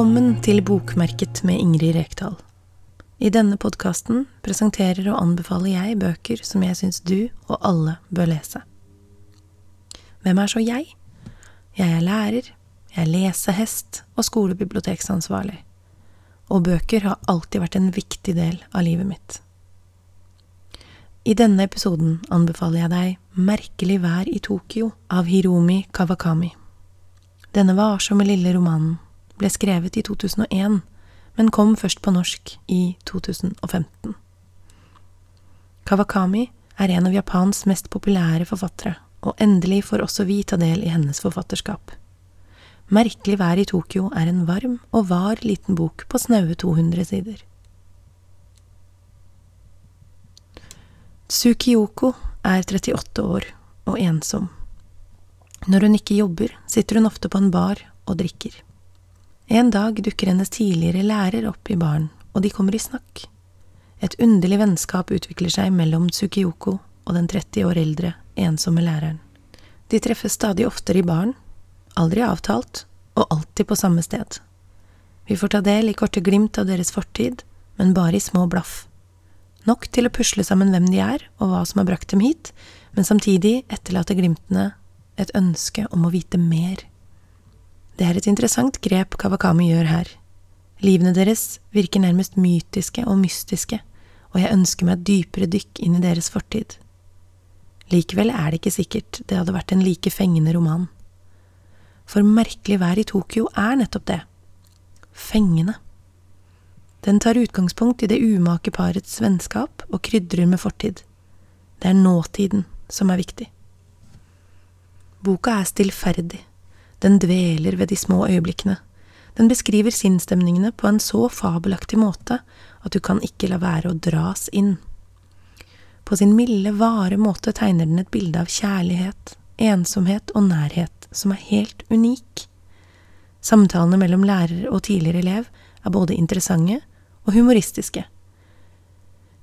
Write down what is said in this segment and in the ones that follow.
Velkommen til Bokmerket med Ingrid Rekdal. I denne podkasten presenterer og anbefaler jeg bøker som jeg syns du og alle bør lese. Hvem er så jeg? Jeg er lærer, jeg er lesehest og skolebiblioteksansvarlig. Og bøker har alltid vært en viktig del av livet mitt. I denne episoden anbefaler jeg deg Merkelig vær i Tokyo av Hiromi Kawakami. Denne varsomme lille romanen ble skrevet i 2001, men kom først på norsk i 2015. Kawakami er en av Japans mest populære forfattere, og endelig får også vi ta del i hennes forfatterskap. Merkelig vær i Tokyo er en varm og var liten bok på snaue 200 sider. Tsukiyoko er 38 år og ensom. Når hun ikke jobber, sitter hun ofte på en bar og drikker. En dag dukker hennes tidligere lærer opp i baren, og de kommer i snakk. Et underlig vennskap utvikler seg mellom Tsukiyoko og den 30 år eldre, ensomme læreren. De treffes stadig oftere i baren, aldri avtalt, og alltid på samme sted. Vi får ta del i korte glimt av deres fortid, men bare i små blaff. Nok til å pusle sammen hvem de er, og hva som har brakt dem hit, men samtidig etterlater glimtene et ønske om å vite mer. Det er et interessant grep Kawakami gjør her. Livene deres virker nærmest mytiske og mystiske, og jeg ønsker meg et dypere dykk inn i deres fortid. Likevel er det ikke sikkert det hadde vært en like fengende roman. For merkelig vær i Tokyo er nettopp det – fengende. Den tar utgangspunkt i det umake parets vennskap og krydrer med fortid. Det er nåtiden som er viktig. Boka er stillferdig, den dveler ved de små øyeblikkene. Den beskriver sinnsstemningene på en så fabelaktig måte at du kan ikke la være å dras inn. På sin milde, vare måte tegner den et bilde av kjærlighet, ensomhet og nærhet som er helt unik. Samtalene mellom lærer og tidligere elev er både interessante og humoristiske.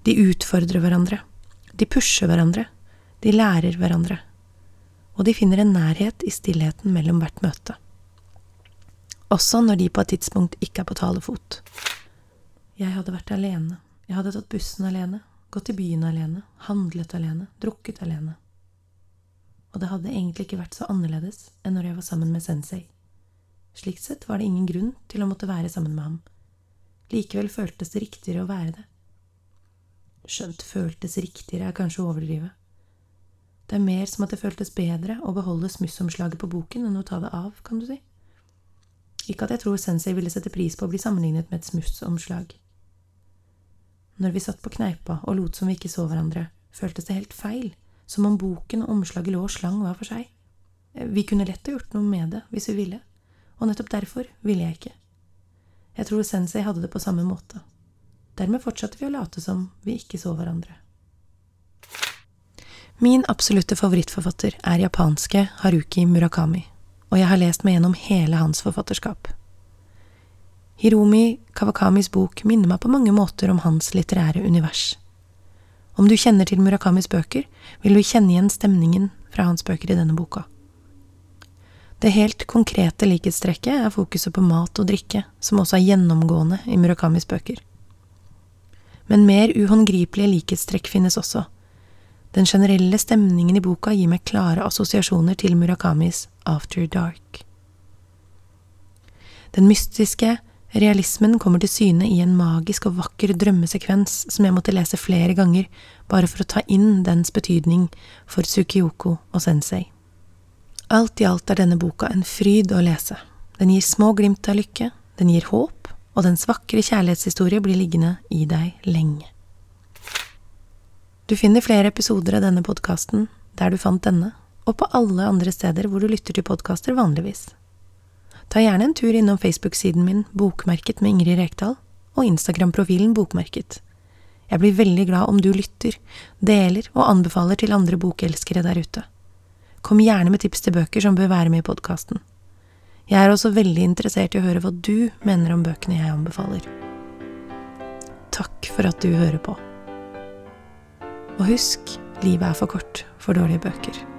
De utfordrer hverandre, de pusher hverandre, de lærer hverandre og de finner en nærhet i stillheten mellom hvert møte. Også når de på et tidspunkt ikke er på talefot. Jeg hadde vært alene, jeg hadde tatt bussen alene, gått i byen alene, handlet alene, drukket alene. Og det hadde egentlig ikke vært så annerledes enn når jeg var sammen med sensei. Slik sett var det ingen grunn til å måtte være sammen med ham. Likevel føltes det riktigere å være det. Skjønt føltes riktigere er kanskje å overdrive. Det er mer som at det føltes bedre å beholde smussomslaget på boken enn å ta det av, kan du si. Ikke at jeg tror sensei ville sette pris på å bli sammenlignet med et smussomslag. Når vi satt på kneipa og lot som vi ikke så hverandre, føltes det helt feil, som om boken og omslaget lå og slang hver for seg. Vi kunne lett ha gjort noe med det hvis vi ville, og nettopp derfor ville jeg ikke. Jeg tror sensei hadde det på samme måte. Dermed fortsatte vi å late som vi ikke så hverandre. Min absolutte favorittforfatter er japanske Haruki Murakami, og jeg har lest meg gjennom hele hans forfatterskap. Hiromi Kawakamis bok minner meg på mange måter om hans litterære univers. Om du kjenner til Murakamis bøker, vil du kjenne igjen stemningen fra hans bøker i denne boka. Det helt konkrete likhetstrekket er fokuset på mat og drikke, som også er gjennomgående i Murakamis bøker. Men mer uhåndgripelige likhetstrekk finnes også den generelle stemningen i boka gir meg klare assosiasjoner til Murakamis After Dark. Den mystiske realismen kommer til syne i en magisk og vakker drømmesekvens som jeg måtte lese flere ganger bare for å ta inn dens betydning for Tsukiyoko og sensei. Alt i alt er denne boka en fryd å lese. Den gir små glimt av lykke, den gir håp, og dens vakre kjærlighetshistorie blir liggende i deg lenge. Du finner flere episoder av denne podkasten der du fant denne, og på alle andre steder hvor du lytter til podkaster vanligvis. Ta gjerne en tur innom Facebook-siden min Bokmerket med Ingrid Rekdal, og Instagram-profilen Bokmerket. Jeg blir veldig glad om du lytter, deler og anbefaler til andre bokelskere der ute. Kom gjerne med tips til bøker som bør være med i podkasten. Jeg er også veldig interessert i å høre hva du mener om bøkene jeg anbefaler. Takk for at du hører på. Og husk, livet er for kort for dårlige bøker.